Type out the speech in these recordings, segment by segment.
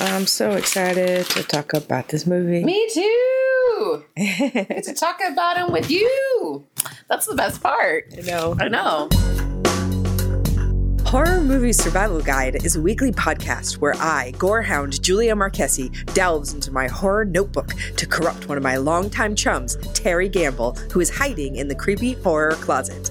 I'm so excited to talk about this movie. Me too. Get to talk about him with you. That's the best part. I know. I know. Horror Movie Survival Guide is a weekly podcast where I, gorehound Julia Marchese, delves into my horror notebook to corrupt one of my longtime chums, Terry Gamble, who is hiding in the creepy horror closet.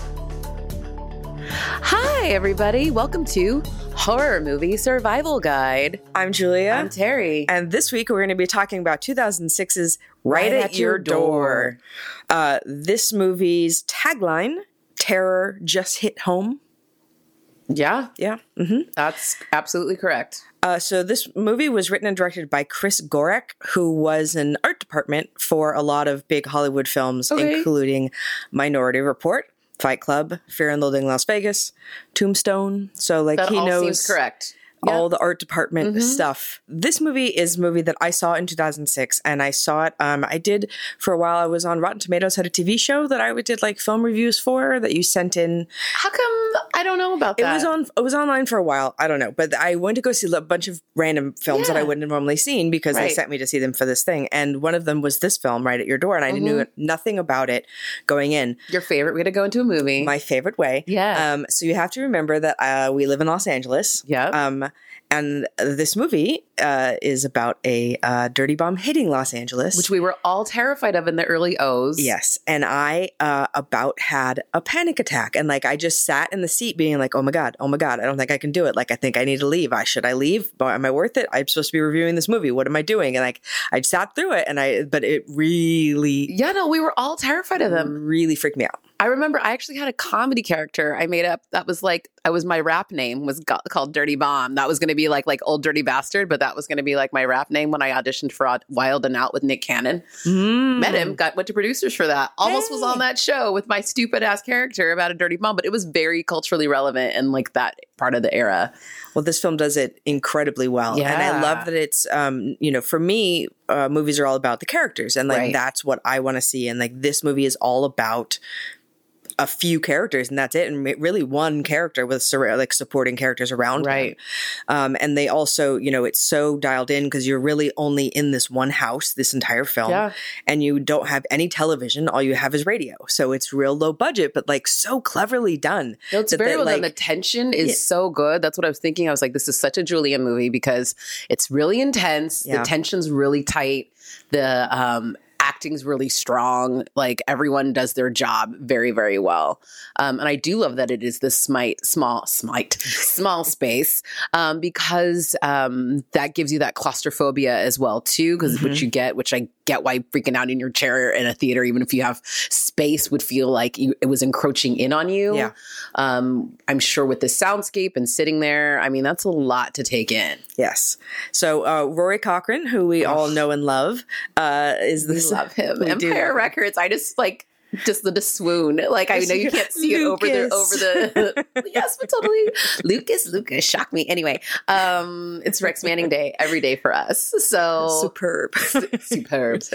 Hi, everybody. Welcome to Horror Movie Survival Guide. I'm Julia. I'm Terry. and this week we're going to be talking about 2006's Right, at, Your Door. Uh, this movie's tagline, Terror Just Hit Home. Yeah, Yeah. hmm that's absolutely correct. Uh, so this movie was written and directed by Chris Gorak, who was an art department for a lot of big Hollywood films, Okay. including Minority Report, Fight Club, Fear and Loathing in Las Vegas, Tombstone. So like That he all knows correct. all the art department Mhm. stuff. This movie is a movie that I saw in 2006, and I saw it. Um, I did for a while. I was on Rotten Tomatoes, had a TV show that I did like film reviews for that you sent in. How come I don't know about that. It was on. It was online for a while. I don't know, but I went to go see a bunch of random films that I wouldn't have normally seen because they sent me to see them for this thing. And one of them was this film, right at your door, and I knew Mm-hmm. nothing about it going in. Your favorite way to go into a movie. My favorite way. Yeah. Um, so you have to remember that uh, we live in Los Angeles. Yeah. Um, and this movie uh, is about a uh, dirty bomb hitting Los Angeles. which we were all terrified of in the early O's. Yes, and I uh, about had a panic attack, and like I just sat in the seat, being like, "Oh my god, oh my god, I don't think I can do it. Like I think I need to leave. I should I leave? Am I worth it? I'm supposed to be reviewing this movie. What am I doing?" And like I sat through it, and I but it really, Yeah, no, we were all terrified of them. really freaked me out. I remember I actually had a comedy character I made up that was like I was my rap name was go- called Dirty Bomb. That was going to be like like old dirty bastard, but that was going to be like my rap name when I auditioned for Wild and Out with Nick Cannon. Met him, got went to producers for that. Almost was on that show with my stupid ass character about a dirty bomb, but it was very culturally relevant in like that part of the era. Well, this film does it incredibly well, yeah. and I love that it's, um, you know, for me, uh, movies are all about the characters, and like Right. that's what I want to see. And like this movie is all about a few characters, and that's it, and really one character with sur- like supporting characters around. Right. Um, and they also, you know, it's so dialed in because you're really only in this one house this entire film, Yeah. and you don't have any television. All you have is radio, so it's real low budget, but like so cleverly done. It's very well done. The tension is Yeah. so good. That's what I was thinking. I was like, this is such a Julia movie because it's really intense. Yeah. The tension's really tight. The um, acting's really strong. Like everyone does their job very, very well. Um, and I do love that it is this smite, small, smite, small space um, because um, that gives you that claustrophobia as well too. Because Mm-hmm. what you get, which I get why freaking out in your chair in a theater, even if you have space, would feel like you, it was encroaching in on you. Yeah. Um, I'm sure with the soundscape and sitting there, I mean, that's a lot to take in. Yes. So uh, Rory Cochrane, who we all know and love, uh, is this love him. we Empire. Records. I just like just the, the swoon. Like I know you can't see it over the over the yes, but totally Lucas. Lucas shock me. Anyway, um, it's Rex Manning Day every day for us. So superb. superb.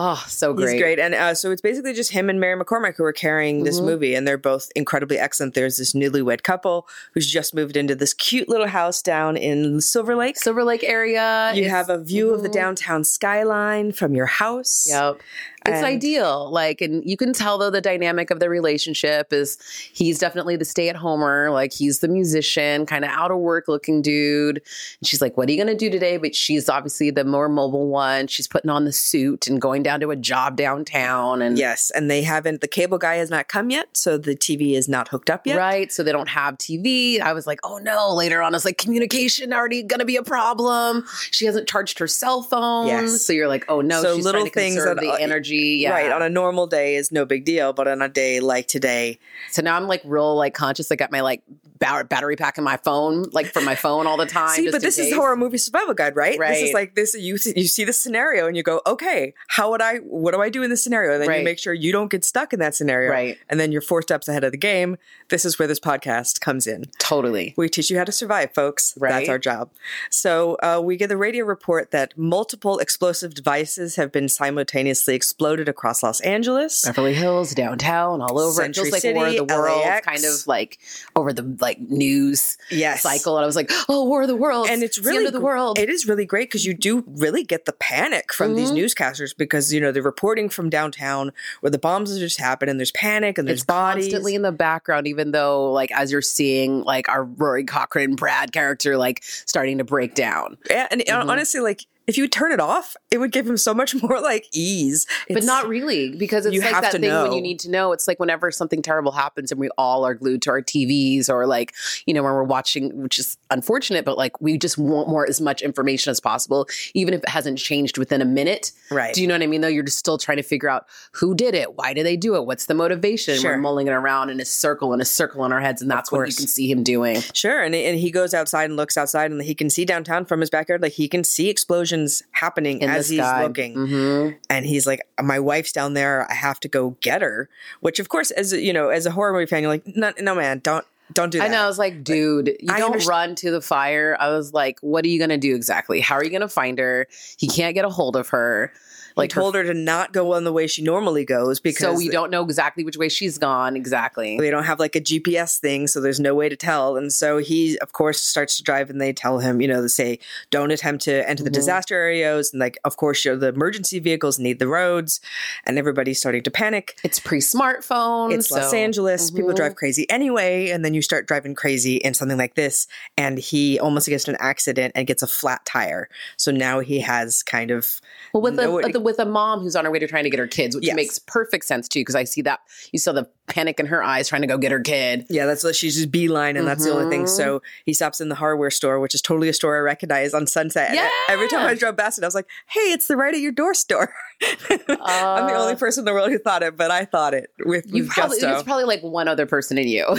Oh, so great. He's great. And uh, so it's basically just him and Mary McCormack who are carrying this Mhm. movie, and they're both incredibly excellent. There's this newlywed couple who's just moved into this cute little house down in Silver Lake. Silver Lake area. you is- have a view of the Mhm. downtown skyline from your house. Yep. It's And- ideal. Like, and you can tell though the dynamic of the relationship is he's definitely the stay at homer. Like, he's the musician, kind of out of work looking dude. And she's like, What are you going to do today? But she's obviously the more mobile one. She's putting on the suit and going down to a job downtown. And Yes, and they haven't. The cable guy has not come yet, so the TV is not hooked up yet. Right. So they don't have TV. I was like, oh no. Later on, I was like, communication already going to be a problem. She hasn't charged her cell phone. Yes. So you're like, oh no. So she's little things that, the uh, energy. Yeah. Right. On a normal day is no big deal, but on a day like today, So now I'm like real like conscious. I got my like battery pack in my phone, like for my phone all the time. See, but this is case. horror movie survival guide, right? right? This is like this. You you see the scenario and you go, okay, how would I? What do I do in this scenario? And then Right. you make sure you don't get stuck in that scenario, Right. And then you're four steps ahead of the game. This is where this podcast comes in. Totally. We teach you how to survive, folks. That's our job. So uh, we get the radio report that multiple explosive devices have been simultaneously exploded across Los Angeles. Beverly Hills, downtown, all over. Century it feels like City, War of the World, LAX. kind of like over the like news Yes. cycle. And I was like, oh, War of the World. and it's the really end of the world. It is really great because you do really get the panic from these Mm-hmm. newscasters because you know they're reporting from downtown where the bombs have just happened and there's panic and there's it's bodies. constantly in the background, even though like as you're seeing like our Rory Cochrane Brad character like starting to break down. Yeah, and uh, Mm-hmm. honestly, like if you turn it off, it would give him so much more like ease. but not really because it's like that thing when you need to know it's like whenever something terrible happens and we all are glued to our tvs or like you know when we're watching which is unfortunate but like we just want more as much information as possible even if it hasn't changed within a minute Right. do you know what i mean though you're just still trying to figure out who did it why did they do it what's the motivation Sure. we're mulling it around in a circle and a circle in our heads and that's what you can see him doing Sure, and and he goes outside and looks outside, and he can see downtown from his backyard. Like he can see explosions happening in as he's sky looking, hmm and he's like, "My wife's down there. I have to go get her." Which, of course, as you know, as a horror movie fan, you're like, "No, no, man, don't don't do that." I know. I was like, dude, you I don't underst- run to the fire. I was like, what are you going to do exactly? How are you going to find her? He can't get a hold of her. Like Like, her told her to not go on the way she normally goes because so we don't know exactly which way she's gone exactly. they don't have like a GPS thing, so there's no way to tell. And so he, of course, starts to drive, and they tell him, you know, they say, don't attempt to enter the Mhm. disaster areas, and like, of course, you know, the emergency vehicles need the roads, and everybody's starting to panic. It's pre-smartphone. It's Los Angeles. People Mhm. drive crazy anyway, and then you start driving crazy in something like this, and he almost gets in an accident and gets a flat tire. So now he has kind of Well, with No, the, with a mom who's on her way to trying to get her kids, which Yes. makes perfect sense too, because I see that you saw the panic in her eyes trying to go get her kid. Yeah, that's what she's just beeline, and that's the only thing. Mhm. So he stops in the hardware store, which is totally a store I recognize on Sunset. And every time I Yeah. drove past it, I was like, "Hey, it's the right at your door store." I'm the only Uh, person in the world who thought it, but I thought it with, You with probably gusto. it's probably like one other person in you,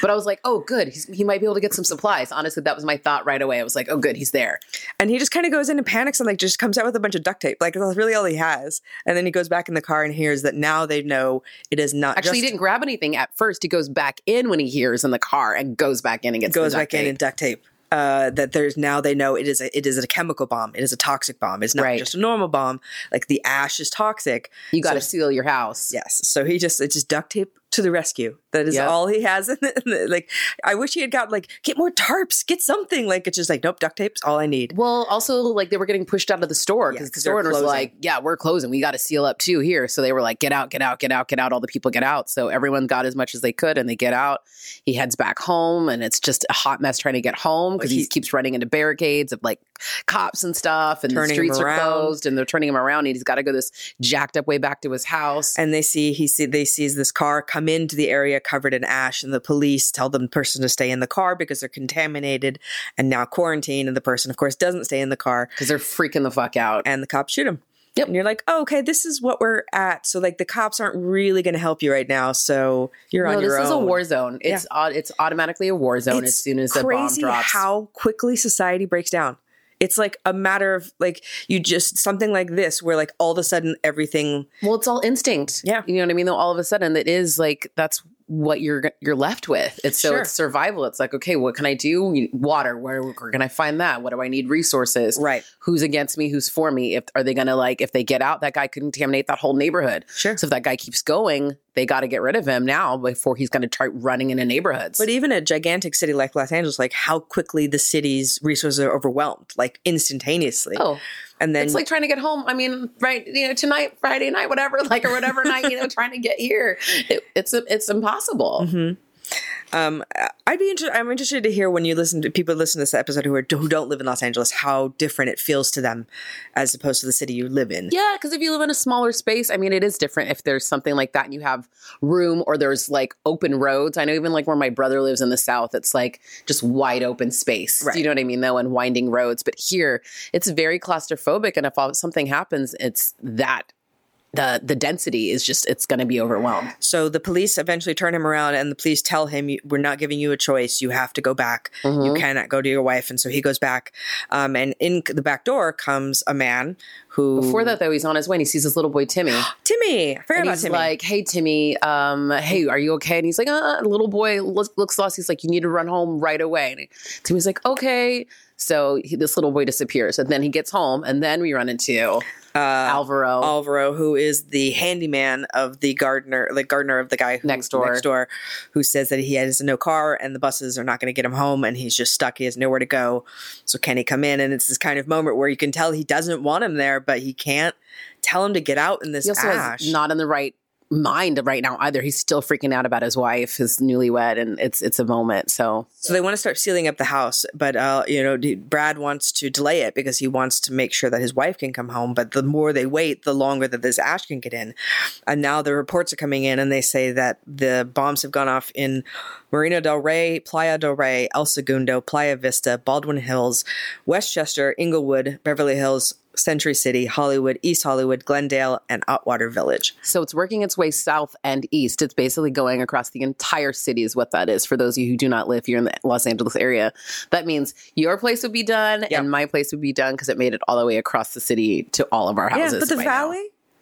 but I was like, oh, good, he's, he might be able to get some supplies. Honestly, that was my thought right away. I was like, oh, good, he's there. and he just kind of goes in and panics and like just comes out with a bunch of duct tape. Like that's really all he has. And then he goes back in the car and hears that now they know it is not Actually, he didn't grab anything at first. He goes back in when he hears in the car and goes back in and gets goes back duct in and duct tape. Uh, that there's now they know it is a it is a chemical bomb. It is a toxic bomb. It's not Right. just a normal bomb. Like the ash is toxic. You got to So- seal your house. Yes. So he just it just duct tape to the rescue. That is Yep. all he has. In the, like I wish he had got like get more tarps, get something. Like it's just like nope, duct tape's all I need. Well, also like they were getting pushed out of the store Yeah, the store owners were like, "Yeah, we're closing. We got to seal up too here." So they were like, "Get out, get out, get out, get out." All the people get out. So everyone got as much as they could, and they get out. He heads back home, and it's just a hot mess trying to get home because he, he- keeps running into barricades of like cops and stuff, and the streets are closed, and they're turning him around. And he's got to go this jacked up way back to his house. And they see he see they sees this car come into the area covered in ash, and the police tell the person to stay in the car because they're contaminated and now quarantined. And the person, of course, doesn't stay in the car, because they're freaking the fuck out. and the cops shoot him. Yep. And you're like, oh, okay, this is what we're at. So like the cops aren't really going to help you right now. So you're no, on your own. this is a war zone. It's au- it's automatically a war zone as soon as the bomb drops. how quickly society breaks down. It's like a matter of like you just something like this where like all of a sudden everything Well, it's all instinct. Yeah. you know what I mean. Though all of a sudden, it is like that's what you're you're left with. It's so Sure. it's survival. It's like okay, what can I do? Water. Where, where can I find that? What do I need? Resources. right. Who's against me? Who's for me? If are they gonna like if they get out, that guy could contaminate that whole neighborhood. Sure. So if that guy keeps going, they got to get rid of him now before he's going to try running into neighborhoods. But even a gigantic city like Los Angeles, like how quickly the city's resources are overwhelmed, like instantaneously. oh, and then it's like trying to get home. I mean, right? You know, tonight, Friday night, whatever, like or whatever night, you know, trying to get here. It, it's it's impossible. Mhm. Um, I'd be interested. I'm interested to hear when you listen to people listen to this episode who are who don't live in Los Angeles, how different it feels to them as opposed to the city you live in. Yeah, because if you live in a smaller space, I mean, it is different if there's something like that and you have room or there's like open roads. I know even like where my brother lives in the South, it's like just wide open space. Right. You know what I mean, though? And winding roads. But here, it's very claustrophobic. And if all- something happens, it's that the the density is just it's going to be overwhelmed. So the police eventually turn him around, and the police tell him, "We're not giving you a choice. You have to go back. Mm-hmm. You cannot go to your wife." And so he goes back. Um, and in the back door comes a man who Before that, though, he's on his way and he sees his little boy Timmy. Timmy. I forgot And about he's Timmy. like, "Hey, Timmy, um, hey, are you okay?" And he's like, "Uh." Little boy looks, looks lost. He's like, "You need to run home right away." And Timmy's like, "Okay." So he, this little boy disappears, and then he gets home, and then we run into Uh, Alvaro. Alvaro, who is the handyman of the gardener, the gardener of the guy who, Next door. next door, who says that he has no car and the buses are not going to get him home, and he's just stuck. He has nowhere to go. So can he come in? And it's this kind of moment where you can tell he doesn't want him there, but he can't tell him to get out in this he also ash. not in the right mind right now either. He's still freaking out about his wife, his newlywed, and it's it's a moment. So so they want to start sealing up the house, but uh, you know, Brad wants to delay it because he wants to make sure that his wife can come home. But the more they wait, the longer that this ash can get in. And now the reports are coming in, and they say that the bombs have gone off in Marina del Rey, Playa del Rey, El Segundo, Playa Vista, Baldwin Hills, Westchester, Inglewood, Beverly Hills, Century City, Hollywood, East Hollywood, Glendale, and Atwater Village. So it's working its way south and east. It's basically going across the entire city, is what that is. For those of you who do not live here in the Los Angeles area, that means your place would be done Yeah. and my place would be done because it made it all the way across the city to all of our houses. yeah, but the by now.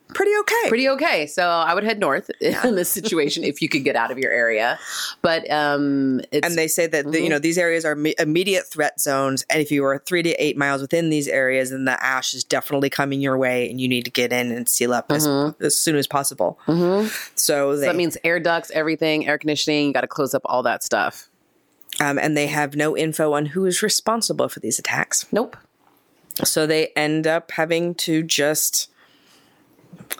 Pretty okay. Pretty okay. So I would head north in this situation if you could get out of your area. But um, it's and they say that the, you know these areas are me- immediate threat zones, and if you are three to eight miles within these areas, then the ash is definitely coming your way, and you need to get in and seal up as, as soon as possible. So they that means air ducts, everything, air conditioning. You got to close up all that stuff. um, and they have no info on who is responsible for these attacks. Nope. So they end up having to just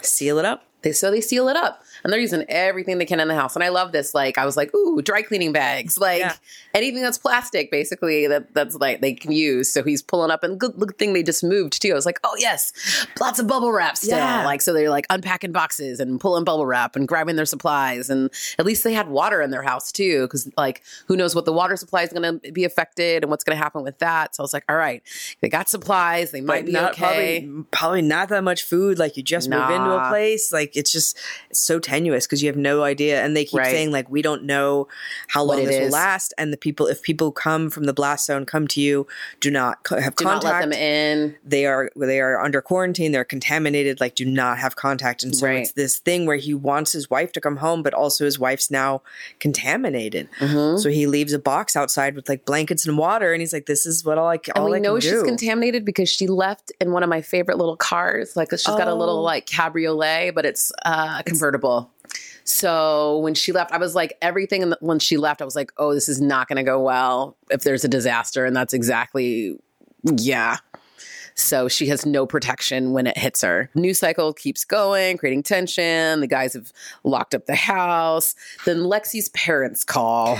seal it up. They so they seal it up, and they're using everything they can in the house. And I love this. Like I was like, ooh, dry cleaning bags, like Yeah. anything that's plastic, basically that that's like they can use. So he's pulling up, and good, good thing they just moved too. I was like, oh yes, lots of bubble wrap still. Yeah. Like so they're like unpacking boxes and pulling bubble wrap and grabbing their supplies, and at least they had water in their house too, because like who knows what the water supply is going to be affected and what's going to happen with that. So I was like, all right, they got supplies, they might But be not okay. probably probably not that much food. Like you just move into a place, like it's just it's so tenuous because you have no idea. And they keep Right. saying like we don't know how long this will last. And the people, if people come from the blast zone, come to you, do not co- have Do not contact. let them in. They are they are under quarantine. They're contaminated. Like do not have contact. And so Right. it's this thing where he wants his wife to come home, but also his wife's now contaminated. Mm-hmm. So he leaves a box outside with like blankets and water, and he's like, "This is what all I c- And we I know she's do." contaminated because she left in one of my favorite little cars. Like she's got a little Oh. like cabriolet, but it's uh, convertible. So when she left, I was like, everything. In the, when she left, I was like, oh, this is not going to go well if there's a disaster, and that's exactly, yeah. So she has no protection when it hits her. News cycle keeps going, creating tension. The guys have locked up the house. Then Lexi's parents call.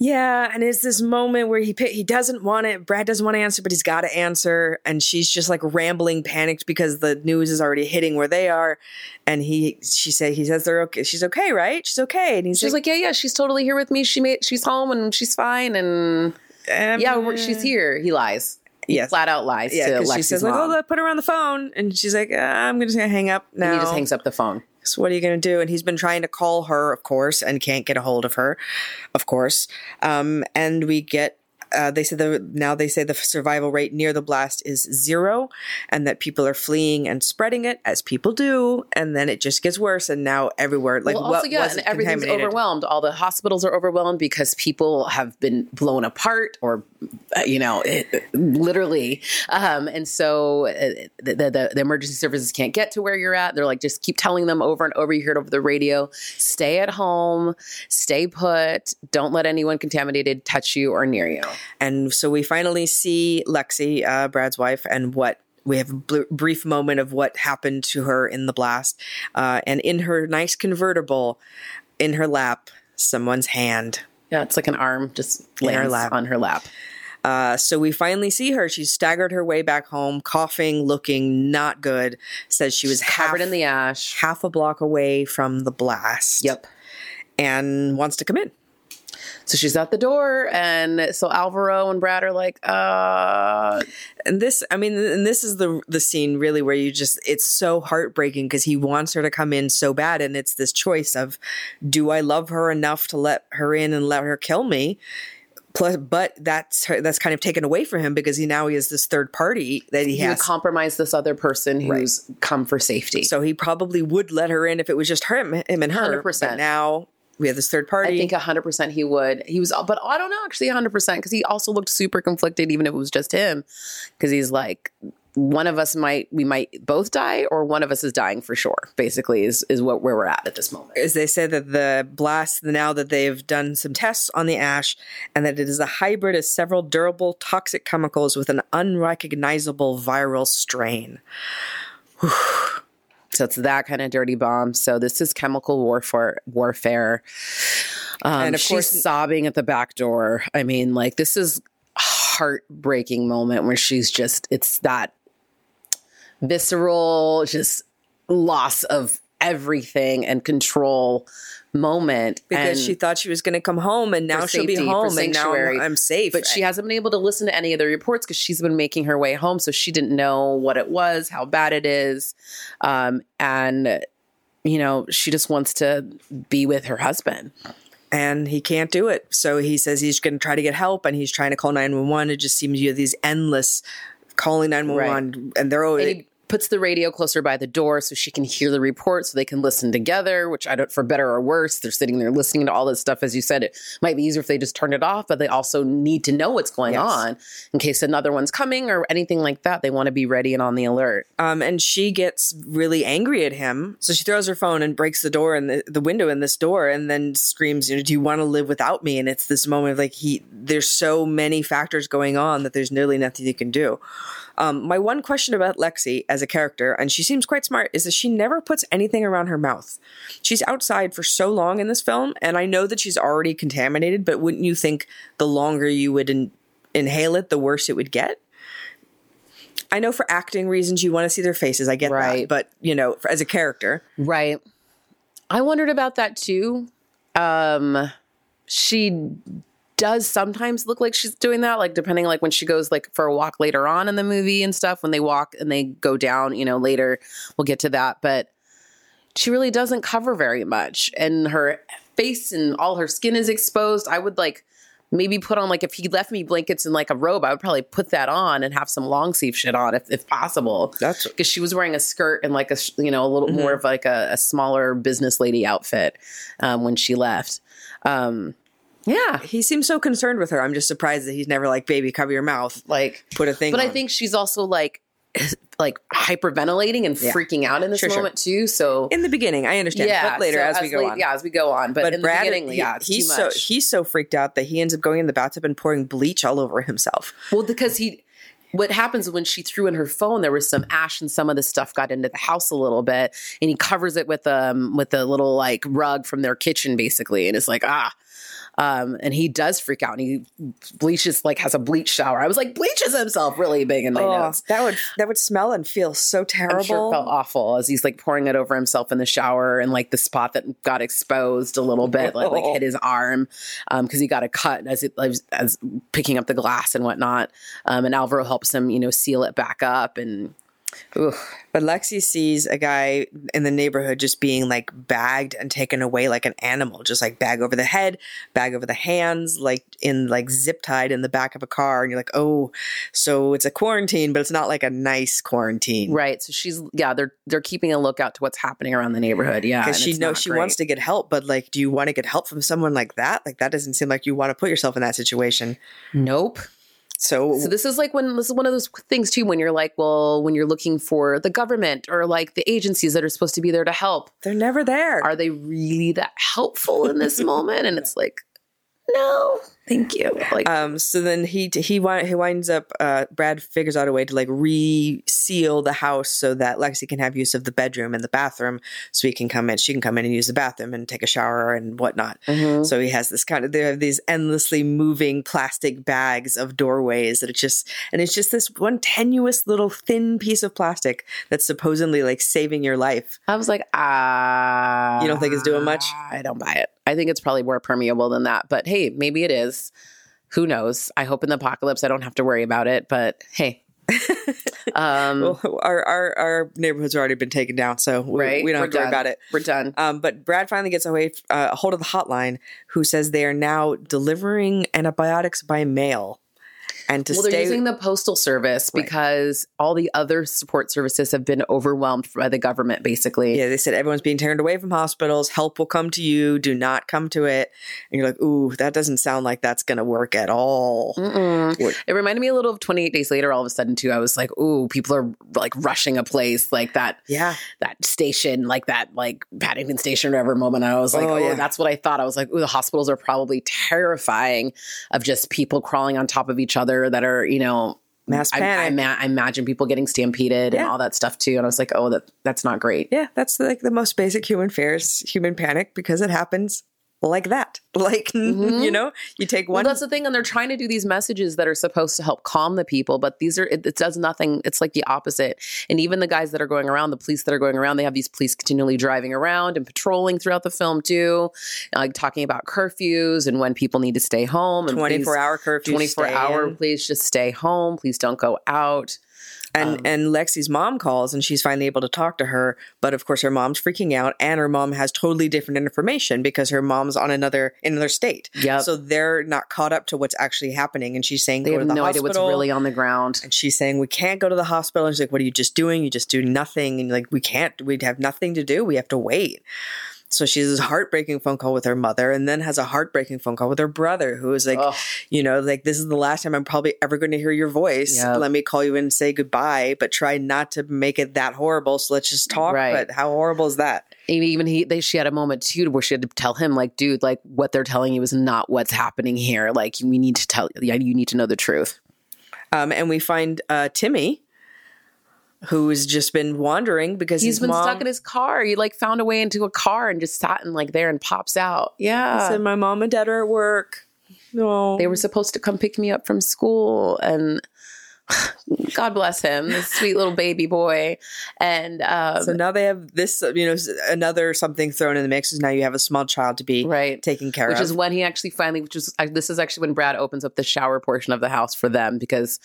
Yeah, and it's this moment where he he doesn't want it. Brad doesn't want to answer, but he's got to answer, and she's just like rambling, panicked because the news is already hitting where they are. And he, she said, he says they're okay. She's okay, right? She's okay. And he's She's like, yeah, yeah, she's totally here with me. She made, she's home and she's fine. And um, yeah, she's here. He lies. He Yes. flat out lies yeah. to Because she Lexi's says like, mom. oh, put her on the phone, and she's like, uh, I'm just gonna hang up now. and he just hangs up the phone. So what are you going to do? And he's been trying to call her, of course, and can't get a hold of her, of course. Um, and we get. Uh, they said the now they say the survival rate near the blast is zero, and that people are fleeing and spreading it as people do, and then it just gets worse. And now everywhere, like well, what also, yeah, was and everything's overwhelmed. All the hospitals are overwhelmed because people have been blown apart, or you know, it, literally. Um, and so uh, the, the the emergency services can't get to where you're at. They're like, just keep telling them over and over. You hear it over the radio. Stay at home. Stay put. Don't let anyone contaminated touch you or near you. And so we finally see Lexi, uh, Brad's wife, and what we have a bl- brief moment of what happened to her in the blast. Uh, and in her nice convertible, in her lap, someone's hand. Yeah, it's like an arm just In her on her lap. Uh, so we finally see her. She's staggered her way back home, coughing, looking not good. Says she was Covered in the ash. half a block away from the blast. Yep. And wants to come in. So she's at the door, and so Alvaro and Brad are like, uh, And this, I mean, and this is the the scene really where you just it's so heartbreaking because he wants her to come in so bad, and it's this choice of, do I love her enough to let her in and let her kill me? Plus, but that's that's kind of taken away from him because he now he has this third party that he, He has. would compromise this other person who's come for safety. so he probably would let her in if it was just him, him and her. 100%. But now we have this third party. I think 100% he would. He was, but I don't know actually 100% because he also looked super conflicted, even if it was just him. Because he's like, one of us might, we might both die, or one of us is dying for sure, basically, is, is what where we're at at this moment. is they say that the blast now that they've done some tests on the ash and that it is a hybrid of several durable toxic chemicals with an unrecognizable viral strain. So it's that kind of dirty bomb. So this is chemical warfare. Warfare. Um, And of she's course- sobbing at the back door. I mean, like this is a heartbreaking moment where she's just. It's that visceral, just loss of everything and control moment Because she thought she was going to come home and now she'll be home and now I'm safe. but she hasn't been able to listen to any of the reports because she's been making her way home so she didn't know what it was how bad it is um, and you know she just wants to be with her husband and he can't do it. So he says he's going to try to get help and he's trying to call 911. It just seems you have these endless calling 911 and they're always. and he puts the radio closer by the door so she can hear the report so they can listen together which i don't for better or worse they're sitting there listening to all this stuff as you said it might be easier if they just turned it off but they also need to know what's going Yes. on in case another one's coming or anything like that they want to be ready and on the alert Um, and she gets really angry at him. So she throws her phone and breaks the door and the, the window in this door and then screams, you know, do you want to live without me? And it's this moment of like he there's so many factors going on that there's nearly nothing you can do. Um, my one question about Lexi as a character, and she seems quite smart, is that she never puts anything around her mouth. She's outside for so long in this film, and I know that she's already contaminated, but wouldn't you think the longer you would in- inhale it, the worse it would get? I know for acting reasons you want to see their faces. I get Right. that, but you know, for, as a character, Right. I wondered about that too. Um she does sometimes look like she's doing that like depending like when she goes like for a walk later on in the movie and stuff when they walk and they go down, you know, later we'll get to that, but she really doesn't cover very much and her face and all her skin is exposed. I would like maybe put on like if he left me blankets and like a robe, I would probably put that on and have some long sleeve shit on if, if possible that's because she was wearing a skirt and like a you know a little more of like a, a smaller business lady outfit um, when she left. Um, yeah, he seems so concerned with her. I'm just surprised that he's never like, "Baby, cover your mouth." like, Put a thing. but I think she's also like like hyperventilating and Yeah. freaking out in this Sure, sure. moment too. So in the beginning, I understand, yeah, but later so as we go late- on. yeah, as we go on. But, But in Brad, the beginning, he- yeah, he's so he's so freaked out that he ends up going in the bathtub and pouring bleach all over himself. Well, because he, what happens when she threw in her phone, there was some ash and some of the stuff got into the house a little bit, and he covers it with um with a little like rug from their kitchen, basically, and it's like ah. Um, and he does freak out and he bleaches like has a bleach shower. I was like, bleaches himself really big in my Oh, notes. that would that would smell and feel so terrible. I'm sure felt awful as he's like pouring it over himself in the shower and like the spot that got exposed a little bit, like, like hit his arm because he got a cut as it as, as picking up the glass and whatnot. Um, and Alvaro helps him, you know, seal it back up and. Ugh. But Lexi sees a guy in the neighborhood just being like bagged and taken away like an animal, just like bag over the head, bag over the hands, like in like zip tied in the back of a car. And you're like, oh, so it's a quarantine, but it's not like a nice quarantine. Right. So she's yeah, they're they're keeping a lookout to what's happening around the neighborhood. Yeah. Because she knows she great. wants to get help, but like, do you want to get help from someone like that? Like, that doesn't seem like you want to put yourself in that situation. Nope. So, So this is like when this is one of those things too when you're like, well, when you're looking for the government or like the agencies that are supposed to be there to help, they're never there. are they really that helpful in this moment? And it's like, no, thank you. Like, Um, so then he he he winds up. Uh, Brad figures out a way to like reseal the house so that Lexi can have use of the bedroom and the bathroom, so he can come in. She can come in and use the bathroom and take a shower and whatnot. mhm. So he has this kind of they have these endlessly moving plastic bags of doorways that it's just and it's just this one tenuous little thin piece of plastic that's supposedly like saving your life. I was like, ah, You don't think it's doing much? I don't buy it. I think it's probably more permeable than that. But hey, maybe it is. Who knows? I hope in the apocalypse I don't have to worry about it. But hey, Um, well, our, our our neighborhood's already been taken down, so we, right? we don't We're have to worry about it. We're done. Um, but Brad finally gets away uh, a hold of the hotline, who says they are now delivering antibiotics by mail, and to well, stay. they're using the postal service Right. because all the other support services have been overwhelmed by the government, basically. yeah, they said everyone's being turned away from hospitals. Help will come to you. Do not come to it. And you're like, ooh, that doesn't sound like that's going to work at all. It reminded me a little of 28 Days Later. All of a sudden, too, I was like, "Ooh, people are like rushing a place like that, Yeah, that station, like that, like Paddington Station, or whatever." Moment, I was like, Oh, "Oh, yeah. that's what I thought." I was like, "Ooh, the hospitals are probably terrifying of just people crawling on top of each other that are, you know." mass I, I, panic. ma- I imagine people getting stampeded and all that stuff too, and I was like, "Oh, that that's not great." yeah, that's like the most basic human fears, human panic, because it happens like that. Like mm-hmm. you know, you take Well, one. that's the thing, and they're trying to do these messages that are supposed to help calm the people, but these are it, it does nothing. It's like the opposite. And even the guys that are going around, the police that are going around, they have these police continually driving around and patrolling throughout the film too, like talking about curfews and when people need to stay home. And 24 hour curfew. 24 hour. in. Please just stay home. Please don't go out. And Um, and Lexi's mom calls and she's finally able to talk to her, but of course her mom's freaking out and her mom has totally different information because her mom's on another in another state. Yeah. So they're not caught up to what's actually happening and she's saying They go have to the no idea what's really on the ground. and she's saying we can't go to the hospital. And she's like, "What are you just doing? You just do nothing." And like, we can't. We'd have nothing to do. We have to wait. So she has this heartbreaking phone call with her mother, and then has a heartbreaking phone call with her brother, who is like, Ugh. you know, like this is the last time I'm probably ever going to hear your voice. Yep. Let me call you and say goodbye, but try not to make it that horrible. So let's just talk. Right. But how horrible is that? Maybe even he, they, she had a moment too where she had to tell him, like, dude, like what they're telling you is not what's happening here. Like, we need to tell, yeah, you need to know the truth. Um, and we find uh, Timmy, who's just been wandering because He's been mom stuck in his car. He like found a way into a car and just sat in like there and pops out. Yeah. said, "My mom and dad are at work." No, they were supposed to come pick me up from school and God bless him, this sweet little baby boy. And um, So now they have this, you know, another something thrown in the mix is now you have a small child to be right. taken care Which of. Which is when he actually finally, which is this is actually when Brad opens up the shower portion of the house for them because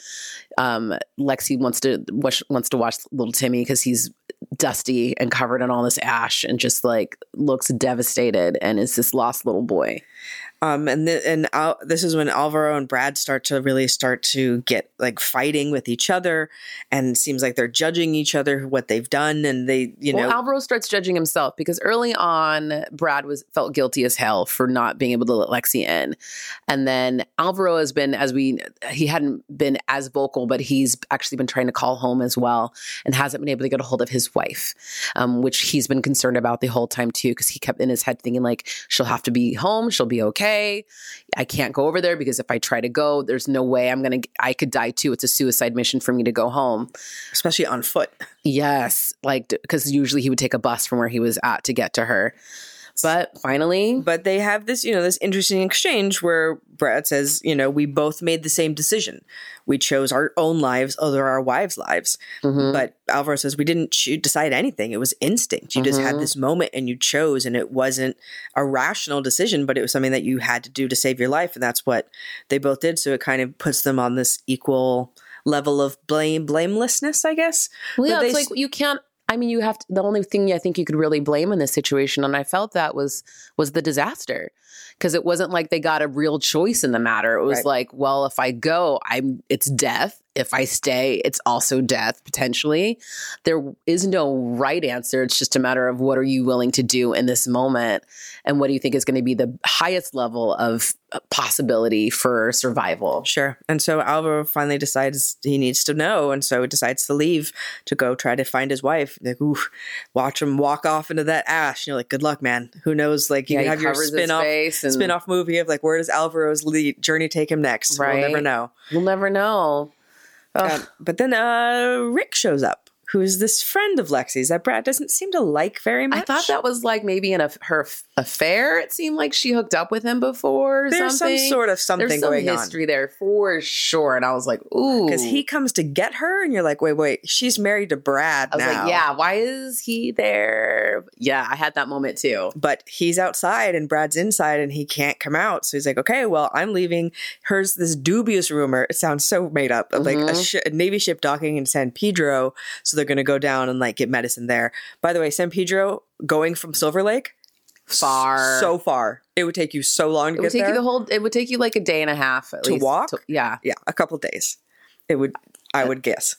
um, Lexi wants to wash, wants to watch little Timmy because he's dusty and covered in all this ash and just like looks devastated and is this lost little boy. Um, and th- and Al- this is when Alvaro and Brad start to really start to get like fighting with each other, and it seems like they're judging each other what they've done, and they, you know, well, Alvaro starts judging himself because early on, Brad was felt guilty as hell for not being able to let Lexi in, and then Alvaro has been, as we, he hadn't been as vocal, but he's actually been trying to call home as well, and hasn't been able to get a hold of his wife, um, which he's been concerned about the whole time too, because he kept in his head thinking like she'll have to be home, she'll be okay. I can't go over there because if I try to go, there's no way I'm gonna, I could die too. It's a suicide mission for me to go home. especially on foot. Yes, like because usually he would take a bus from where he was at to get to her. But finally, But they have this, you know, this interesting exchange where Brad says, you know, we both made the same decision. We chose our own lives over our wives' lives. Mhm. But Alvaro says we didn't decide anything. It was instinct. You just had Mhm. this moment and you chose, and it wasn't a rational decision, but it was something that you had to do to save your life, and that's what they both did. So it kind of puts them on this equal level of blame, blamelessness, I guess. well, yeah, it's like you can't. I mean, you have to. The only thing I think you could really blame in this situation, and I felt that was was the disaster, because it wasn't like they got a real choice in the matter. It was Right. like, well, if I go, I'm it's death. If I stay, it's also death potentially. There is no right answer. It's just a matter of what are you willing to do in this moment, and what do you think is going to be the highest level of uh, possibility for survival. Sure. And so Alvaro finally decides he needs to know, and so he decides to leave to go try to find his wife. Like, ooh, watch him walk off into that ash. And you're like, good luck, man. Who knows? Like, you Yeah, can have your spin off and- spin off movie of like, where does Alvaro's lead journey take him next? Right. We'll never know. We'll never know. Um, but then uh, Rick shows up, who's this friend of Lexi's that Brad doesn't seem to like very much. I thought that was like maybe in a, her affair. It seemed like she hooked up with him before. Or there's something. some sort of something There's some going history there for sure. And I was like, ooh, because he comes to get her, and you're like, wait, wait, she's married to Brad I was now. like, yeah, why is he there? Yeah, I had that moment too. but he's outside and Brad's inside and he can't come out. So he's like, okay, well, I'm leaving. Here's this dubious rumor. It sounds so made up, of like a, Mhm. sh- a Navy ship docking in San Pedro. So they're going to go down and like get medicine there. By the way, San Pedro going from Silver Lake, Far. so far. It would take you so long to It get take there. you the whole. It would take you like a day and a half at To least walk? yeah, yeah, a couple days. It would, I would guess.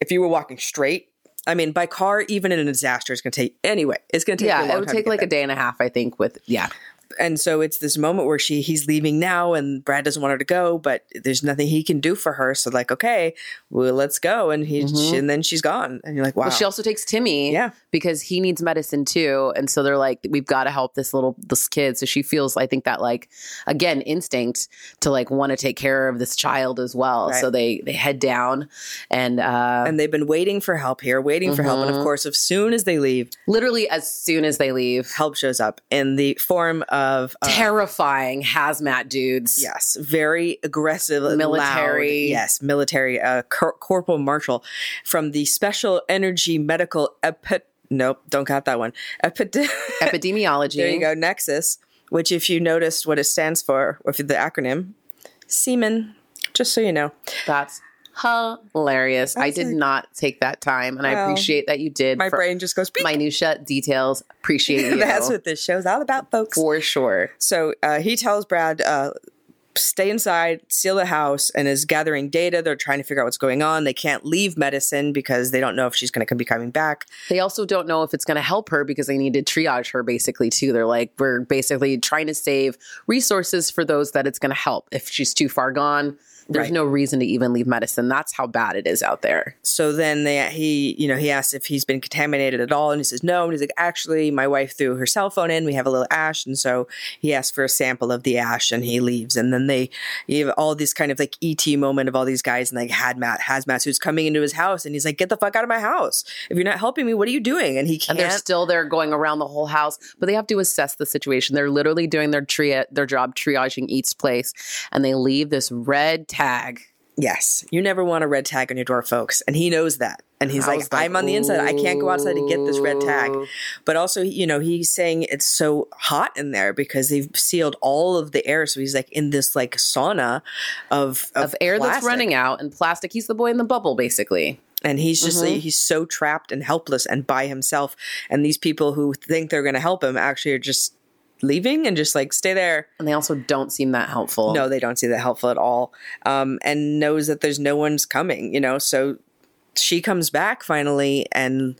If you were walking straight, I mean, by car, even in a disaster, it's going to take, anyway, it's going to take yeah. It would take like there. a day and a half, I think. With yeah, and so it's this moment where she he's leaving now and brad doesn't want her to go but there's nothing he can do for her so like okay well let's go and he Mhm. she- and then she's gone and you're like wow Well, she also takes Timmy. Yeah. Because he needs medicine too. And so they're like, we've got to help this little this kid. So she feels, I think that like again, instinct to like want to take care of this child as well. Right. So they they head down and uh and they've been waiting for help here waiting for help and of Mhm. course as soon as they leave literally as soon as they leave, help shows up in the form of uh, terrifying hazmat dudes. yes very aggressive Military. loud, yes military uh, cor- corporal marshal from the special energy medical epi- nope don't got that one Epid- Epidemiology. There you go, Nexus, which if you noticed what it stands for, or the acronym, Semen, just so you know. That's hilarious. I That's did a- not take that time, and I appreciate that you did. My brain just goes, beep. minutia details. Appreciate you. That's what this show's all about, folks. for sure. So uh, he tells Brad, uh, stay inside, seal the house, and is gathering data. They're trying to figure out what's going on. They can't leave medicine because they don't know if she's going to be coming back. They also don't know if it's going to help her because they need to triage her basically too. They're like, we're basically trying to save resources for those that it's going to help. If she's too far gone, there's Right. no reason to even leave medicine. That's how bad it is out there. So then they, he, you know, he asks if he's been contaminated at all, and he says no. And he's like, actually, my wife threw her cell phone in. We have a little ash, and so he asks for a sample of the ash, and he leaves. And then they, you have all this kind of like ET moment of all these guys and like hazmat, hazmat who's coming into his house, and he's like, get the fuck out of my house! If you're not helping me, what are you doing? And he can't. they're still there going around the whole house, but they have to assess the situation. They're literally doing their tri- their job triaging each place, and they leave this red tag. Yes, you never want a red tag on your door, folks, and he knows that. And he's like, like, I'm on the inside. I can't go outside to get this red tag. But also, you know, he's saying it's so hot in there because they've sealed all of the air. So he's like in this like sauna of of, Of air that's running out and plastic. He's the boy in the bubble, basically. and he's just Mhm. he's so trapped and helpless and by himself. And these people who think they're going to help him actually are just leaving and just like stay there. And they also don't seem that helpful. No, they don't see that helpful at all. Um, and knows that there's no one's coming. You know, so she comes back finally and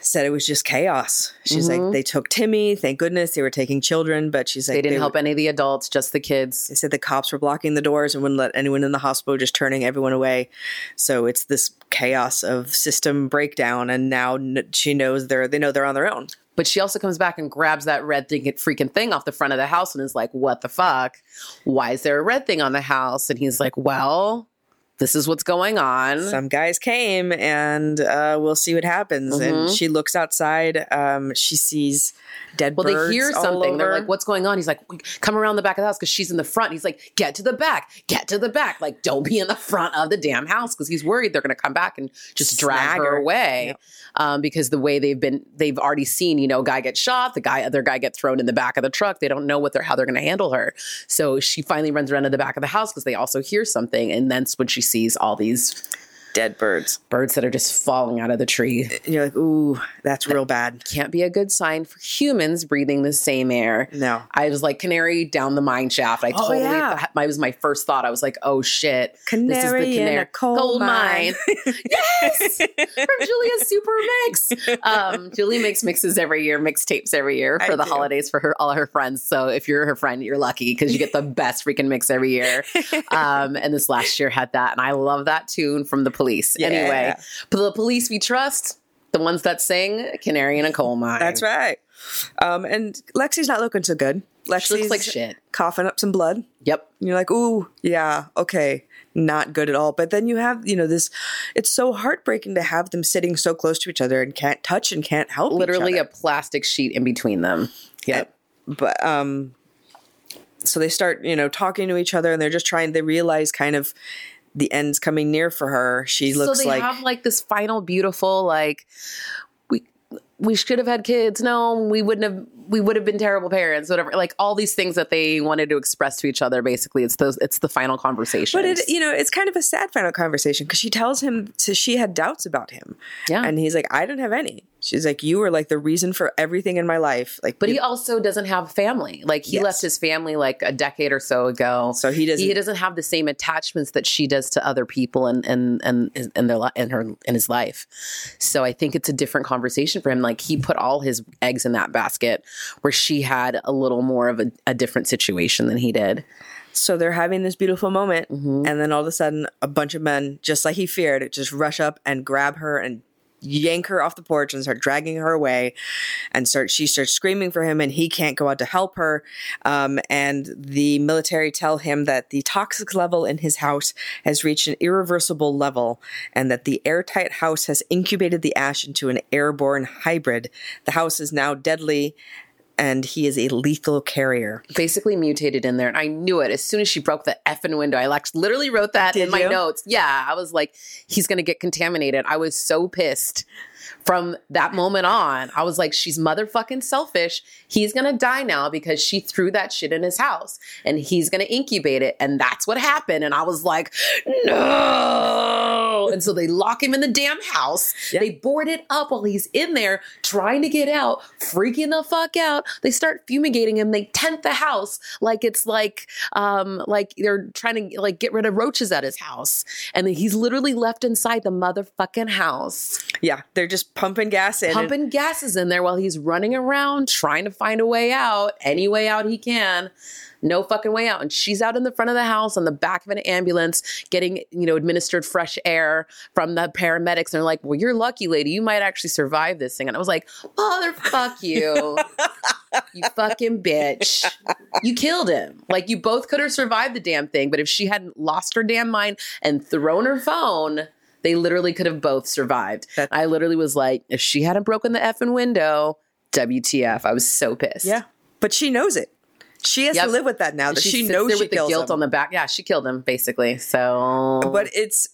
said it was just chaos. She's like, Mhm. they took Timmy. Thank goodness they were taking children, but she's like, they didn't were- help any of the adults, just the kids. They said the cops were blocking the doors and wouldn't let anyone in the hospital, just turning everyone away. So it's this chaos of system breakdown, and now she knows they're they know they're on their own. But she also comes back and grabs that red thing, freaking thing off the front of the house and is like, "What the fuck? Why is there a red thing on the house?" And he's like, "Well, this is what's going on." Some guys came, and uh, we'll see what happens. And Mhm. she looks outside. Um, she sees dead well, they hear something. They're like, "What's going on?" He's like, "Come around the back of the house because she's in the front." He's like, "Get to the back, get to the back! Like, don't be in the front of the damn house because he's worried they're going to come back and just drag her her. away." Yep. Um, because the way they've been, they've already seen, you know, guy get shot, the guy, other guy get thrown in the back of the truck. They don't know what they're how they're going to handle her. So she finally runs around to the back of the house because they also hear something, and that's when she sees all these dead birds. birds that are just falling out of the tree. And you're like, ooh, that's real bad. Can't be a good sign for humans breathing the same air. No. I was like canary down the mine shaft. I Oh, totally yeah. my was my first thought. I was like, oh shit, Canary, this is the in a canary coal, mine. yes, from Julia's Super Mix. Um, Julie makes mixes every year, mixtapes every year for I the do. holidays for her all her friends. So if you're her friend, you're lucky because you get the best freaking mix every year. Um, and this last year had that, and I love that tune from the Police. Yeah. Anyway, but the police we trust. the ones that sing "Canary in a Coal Mine." That's right. Um, and Lexi's not looking so good. Lexi's She looks like shit. coughing up some blood. Yep. And you're like, ooh, yeah, okay, not good at all. But then you have, you know, this. It's so heartbreaking to have them sitting so close to each other and can't touch and can't help. each Literally a plastic sheet in between them. Yep. But um, so they start, you know, talking to each other, and they're just trying. They realize kind of the end's coming near for her. She looks like so they like have like this final beautiful like we we should have had kids. No, we wouldn't have. We would have been terrible parents. Whatever. Like all these things that they wanted to express to each other. Basically, it's those. It's the final conversation. But it, you know, it's kind of a sad final conversation because she tells him to, she had doubts about him. Yeah. and he's like, I didn't have any. She's like, you were like the reason for everything in my life. Like, But you- he also doesn't have family. Like he Yes. left his family like a decade or so ago. So he doesn't- He doesn't have the same attachments that she does to other people and and and in their in her in his life. So I think it's a different conversation for him. Like he put all his eggs in that basket, where she had a little more of a, a different situation than he did. so they're having this beautiful moment, Mm-hmm. and then all of a sudden, a bunch of men, just like he feared, just rush up and grab her and yank her off the porch and start dragging her away. And start she starts screaming for him and he can't go out to help her. Um, and the military tell him that the toxic level in his house has reached an irreversible level and that the airtight house has incubated the ash into an airborne hybrid. The house is now deadly and he is a lethal carrier Basically mutated in there, and I knew it as soon as she broke the effing window. I literally wrote that Did in my notes. Yeah, I was like, he's gonna get contaminated. I was so pissed. From that moment on, I was like, she's motherfucking selfish. He's gonna die now because she threw that shit in his house and he's gonna incubate it. And that's what happened. And I was like, no. And so they lock him in the damn house. Yeah. They board it up while he's in there trying to get out, freaking the fuck out. They start fumigating him. They tent the house like it's like um like they're trying to like get rid of roaches at his house. And then he's literally left inside the motherfucking house yeah they're just pumping gas in and- pumping gases in there while he's running around trying to find a way out, any way out he can. No fucking way out. And she's out in the front of the house on the back of an ambulance getting, you know, administered fresh air from the paramedics. And they're like, well, you're lucky, lady. You might actually survive this thing. And I was like, motherfuck you. you fucking bitch. You killed him. Like, you both could have survived the damn thing. But if she hadn't lost her damn mind and thrown her phone, they literally could have both survived. That- I literally was like, if she hadn't broken the effing window, WTF. I was so pissed. Yeah, but she knows it. She has Yep. to live with that now. That she, sits knows she with the guilt him. on the back. Yeah, she killed him basically. So, but it's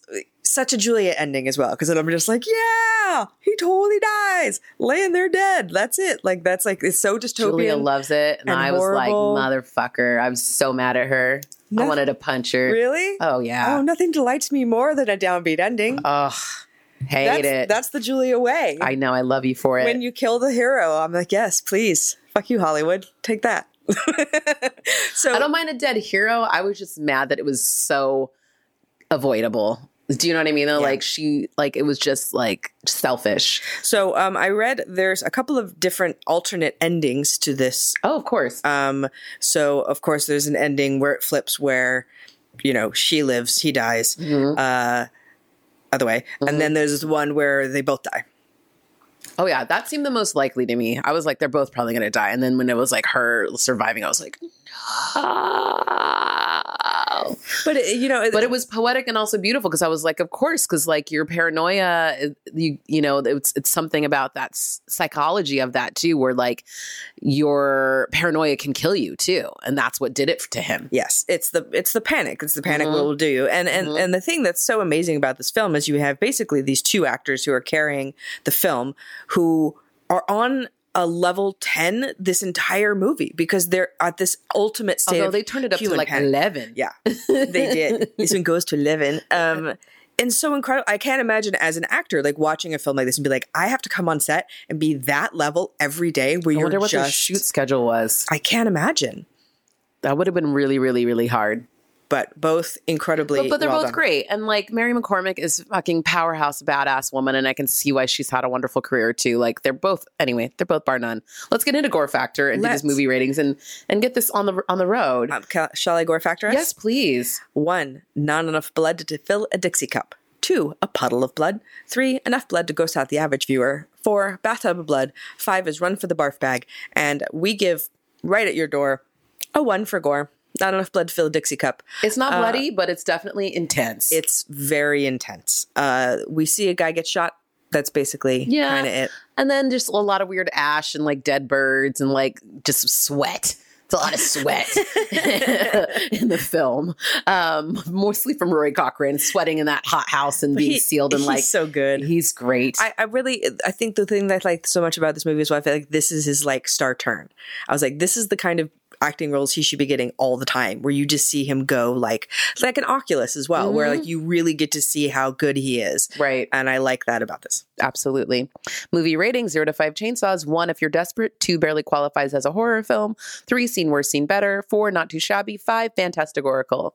such a Julia ending as well because I'm just like, yeah, he totally dies, laying there dead. That's it. Like that's like it's so dystopian. Julia loves it, and, and I was horrible. like, motherfucker. I was so mad at her. I wanted to punch her. really? Oh yeah. Oh, nothing delights me more than a downbeat ending. Ugh, hate that's, it. that's the Julia way. I know. I love you for it. when you kill the hero, I'm like, yes, please, fuck you, Hollywood, take that. so I don't mind a dead hero. I was just mad that it was so avoidable. Do you know what I mean? Though, Yeah. Like she, like it was just like selfish. so um, I read there's a couple of different alternate endings to this Oh, of course. Um, so of course there's an ending where it flips where, you know, she lives, he dies, Mm-hmm. uh, other way. And then there's one where they both die. Oh yeah, that seemed the most likely to me. I was like, they're both probably gonna die. And then when it was like her surviving, I was like, no. But it, you know, But it was poetic and also beautiful because I was like, of course, because like your paranoia, you you know, it's it's something about that psychology of that too, where like your paranoia can kill you too, and that's what did it to him. yes, it's the it's the panic. It's the panic Mhm. will do you. And and Mhm. and the thing that's so amazing about this film is you have basically these two actors who are carrying the film who are on a level 10 this entire movie because they're at this ultimate state Although they turned it up to like panic. eleven. Yeah, they did. this one goes to eleven. Um, and so incredible. I can't imagine as an actor like watching a film like this and be like, I have to come on set and be that level every day where I you're wonder what their shoot schedule was. I can't imagine. That would have been really, really, really hard. But both incredibly. But, but they're well both done. great. And like Mary McCormack is fucking powerhouse, badass woman, and I can see why she's had a wonderful career too. Like they're both anyway, they're both bar none. Let's get into Gore Factor and do Let's. these movie ratings and and get this on the on the road. Um, shall I gore factor us? yes, please. One, not enough blood to fill a Dixie cup. Two, a puddle of blood. Three, enough blood to gross out the average viewer. four, bathtub of blood, five is run for the barf bag, and we give right at your door a one for gore. Not enough blood to fill a Dixie cup. It's not bloody, but it's definitely intense. It's very intense. Uh, we see a guy get shot. That's basically Yeah. kind of it. and then just a lot of weird ash and like dead birds and like just sweat. It's a lot of sweat in the film, um, mostly from Roy Cochrane sweating in that hot house and being He- sealed and he's like so good. He's great. I, I really, I think the thing that I like so much about this movie is why I feel like this is his like star turn. I was like, this is the kind of acting roles he should be getting all the time, where you just see him go like, like an Oculus as well, where like mm-hmm. you really get to see how good he is. right. And I like that about this. Absolutely. Movie rating zero to five chainsaws. One, if you're desperate. Two, barely qualifies as a horror film. Three, seen worse, seen better. Four, not too shabby. Five, fantasticorical.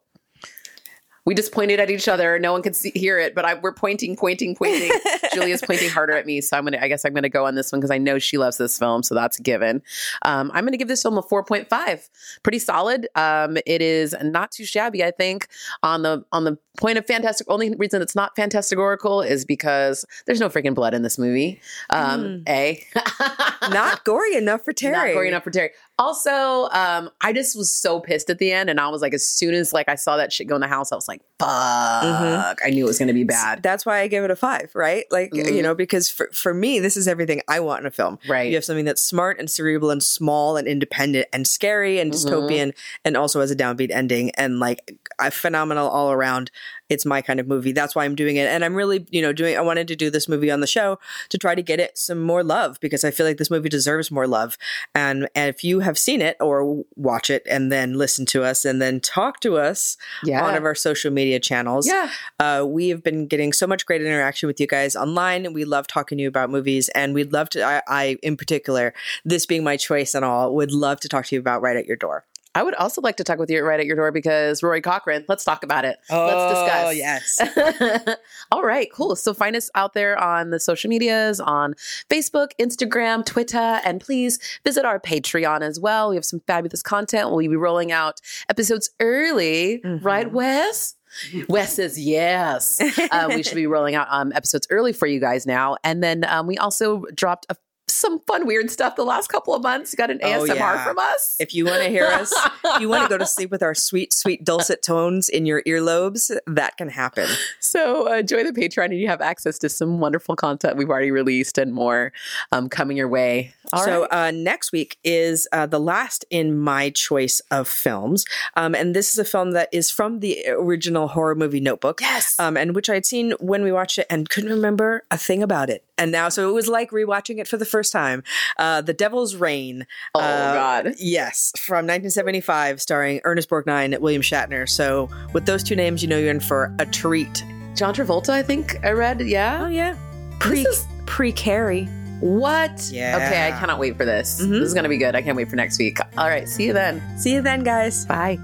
We just pointed at each other. No one could see, hear it, but I, we're pointing, pointing, pointing. Julia's pointing harder at me, so I'm gonna. I guess I'm gonna go on this one because I know she loves this film, so that's a given. Um, I'm gonna give this film a 4.5. Pretty solid. Um, it is not too shabby. I think on the on the point of fantastic. Only reason it's not fantasticorical is because there's no freaking blood in this movie. Um, A. Not gory enough for Terry. Not gory enough for Terry. Also, um, I just was so pissed at the end, and I was like, as soon as like I saw that shit go in the house, I was like, mm-hmm. "Fuck!" I knew it was going to be bad. That's why I give it a five, right? Like, you mm-hmm. know, because for, for me, this is everything I want in a film. Right. You have something that's smart and cerebral and small and independent and scary and mm-hmm. dystopian and also has a downbeat ending and like a phenomenal all around. It's my kind of movie. That's why I'm doing it. And I'm really, you know, doing, I wanted to do this movie on the show to try to get it some more love because I feel like this movie deserves more love. And, and if you have seen it or watch it and then listen to us and then talk to us Yeah. on of our social media channels, Yeah. uh, we have been getting so much great interaction with you guys online. We love talking to you about movies, and we'd love to. I, I, in particular, this being my choice and all, would love to talk to you about right at your door. I would also like to talk with you right at your door because Rory Cochrane. Let's talk about it. let's discuss. Oh, yes. All right, cool. So find us out there on the social medias on Facebook, Instagram, Twitter, and please visit our Patreon as well. We have some fabulous content. We'll be rolling out episodes early, right, Wes? Wes says yes. uh, we should be rolling out um, episodes early for you guys now. And then um, we also dropped a, some fun, weird stuff the last couple of months. You got an Oh, ASMR yeah. from us. If you want to hear us, if you want to go to sleep with our sweet, sweet dulcet tones in your earlobes, that can happen. So uh, join the Patreon and you have access to some wonderful content we've already released and more um, coming your way. All so right. uh, next week is uh, the last in my choice of films, um, and this is a film that is from the original horror movie Notebook. Yes. um, and which I had seen when we watched it and couldn't remember a thing about it. And now, so it was like rewatching it for the first time. Uh, the Devil's Rain. Oh, uh, God. Yes, from 1975, starring Ernest Borgnine, and William Shatner. So with those two names, you know you're in for a treat. John Travolta, I think I read. Yeah. Oh yeah, pre is- pre Carrie. What? Yeah. Okay, I cannot wait for this. Mhm. This is going to be good. I can't wait for next week. All right. See you then. See you then, guys. Bye.